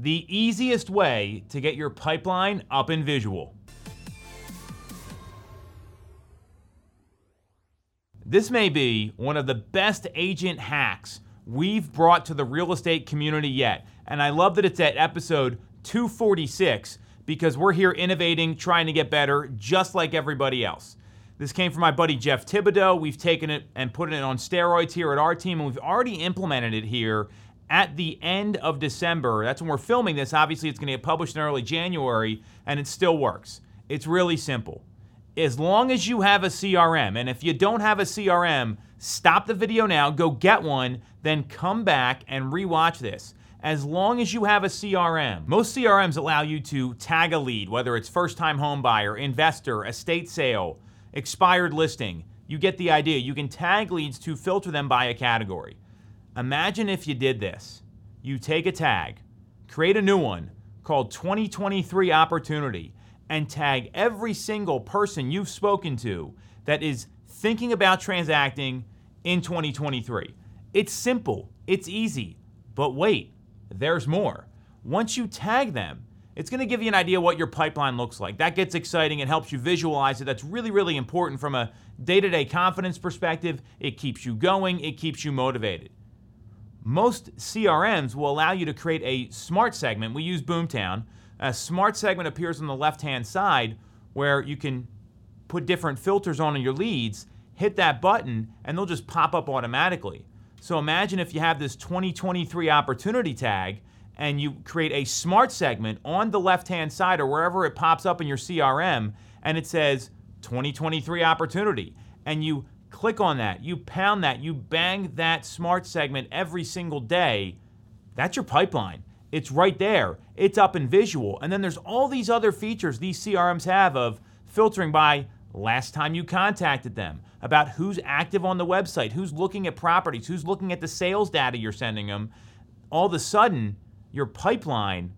the easiest way to get your pipeline up in visual. This may be one of the best agent hacks we've brought to the real estate community yet. And I love that it's at episode 246 because we're here innovating, trying to get better, just like everybody else. This came from my buddy Jeff Thibodeau. We've taken it and put it on steroids here at our team, and we've already implemented it here at the end of December. That's when we're filming this. Obviously, it's going to get published in early January, and it still works. It's really simple as long as you have a CRM, and if you don't have a CRM, stop the video now, go get one, then come back and rewatch this. As long as you have a CRM, most CRMs allow you to tag a lead, whether it's first time home buyer, investor, estate sale, expired listing. You get the idea. You can tag leads to filter them by a category. Imagine if you did this. You take a tag, create a new one called 2023 Opportunity and tag every single person you've spoken to that is thinking about transacting in 2023. It's simple, it's easy, but wait, there's more. Once you tag them, it's going to give you an idea what your pipeline looks like. That gets exciting. It helps you visualize it. That's really, really important from a day to day confidence perspective. It keeps you going, it keeps you motivated. Most CRMs will allow you to create a smart segment. We use Boomtown a smart segment appears on the left hand side where you can put different filters on your leads, hit that button, and they'll just pop up automatically. So imagine if you have this 2023 opportunity tag and you create a smart segment on the left hand side or wherever it pops up in your CRM and it says 2023 opportunity. And you click on that, you pound that, you bang that smart segment every single day. That's your pipeline. It's right there. It's up in visual. And then there's all these other features these CRMs have of filtering by last time you contacted them, about who's active on the website, who's looking at properties, who's looking at the sales data you're sending them. All of a sudden, your pipeline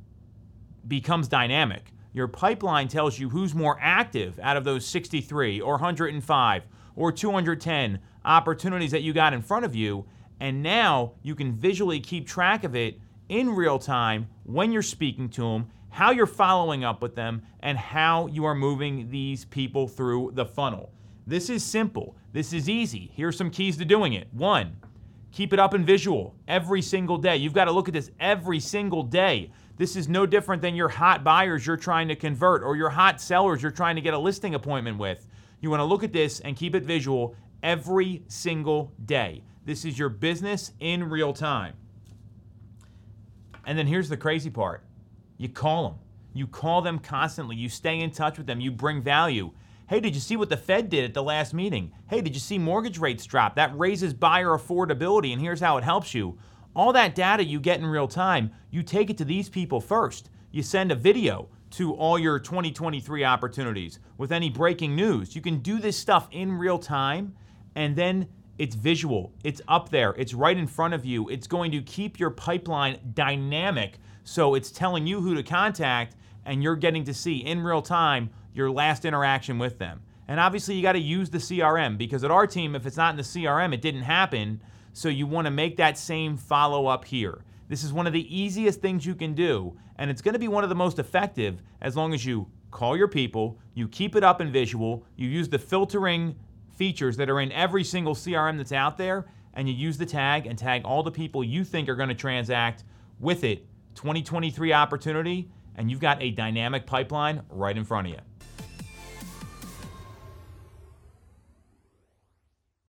becomes dynamic. Your pipeline tells you who's more active out of those 63 or 105 or 210 opportunities that you got in front of you. And now you can visually keep track of it in real time when you're speaking to them, how you're following up with them, and how you are moving these people through the funnel. This is simple. This is easy. Here's some keys to doing it. One, keep it up in visual every single day. You've got to look at this every single day. This is no different than your hot buyers you're trying to convert or your hot sellers you're trying to get a listing appointment with. You want to look at this and keep it visual every single day. This is your business in real time. And then here's the crazy part you call them. You call them constantly. You stay in touch with them. You bring value. Hey, did you see what the Fed did at the last meeting? Hey, did you see mortgage rates drop? That raises buyer affordability, and here's how it helps you. All that data you get in real time, you take it to these people first. You send a video to all your 2023 opportunities with any breaking news. You can do this stuff in real time, and then it's visual, it's up there, it's right in front of you. It's going to keep your pipeline dynamic. So it's telling you who to contact, and you're getting to see in real time your last interaction with them. And obviously, you got to use the CRM because at our team, if it's not in the CRM, it didn't happen. So you want to make that same follow up here. This is one of the easiest things you can do, and it's going to be one of the most effective as long as you call your people, you keep it up in visual, you use the filtering features that are in every single CRM that's out there, and you use the tag and tag all the people you think are going to transact with it. 2023 opportunity, and you've got a dynamic pipeline right in front of you.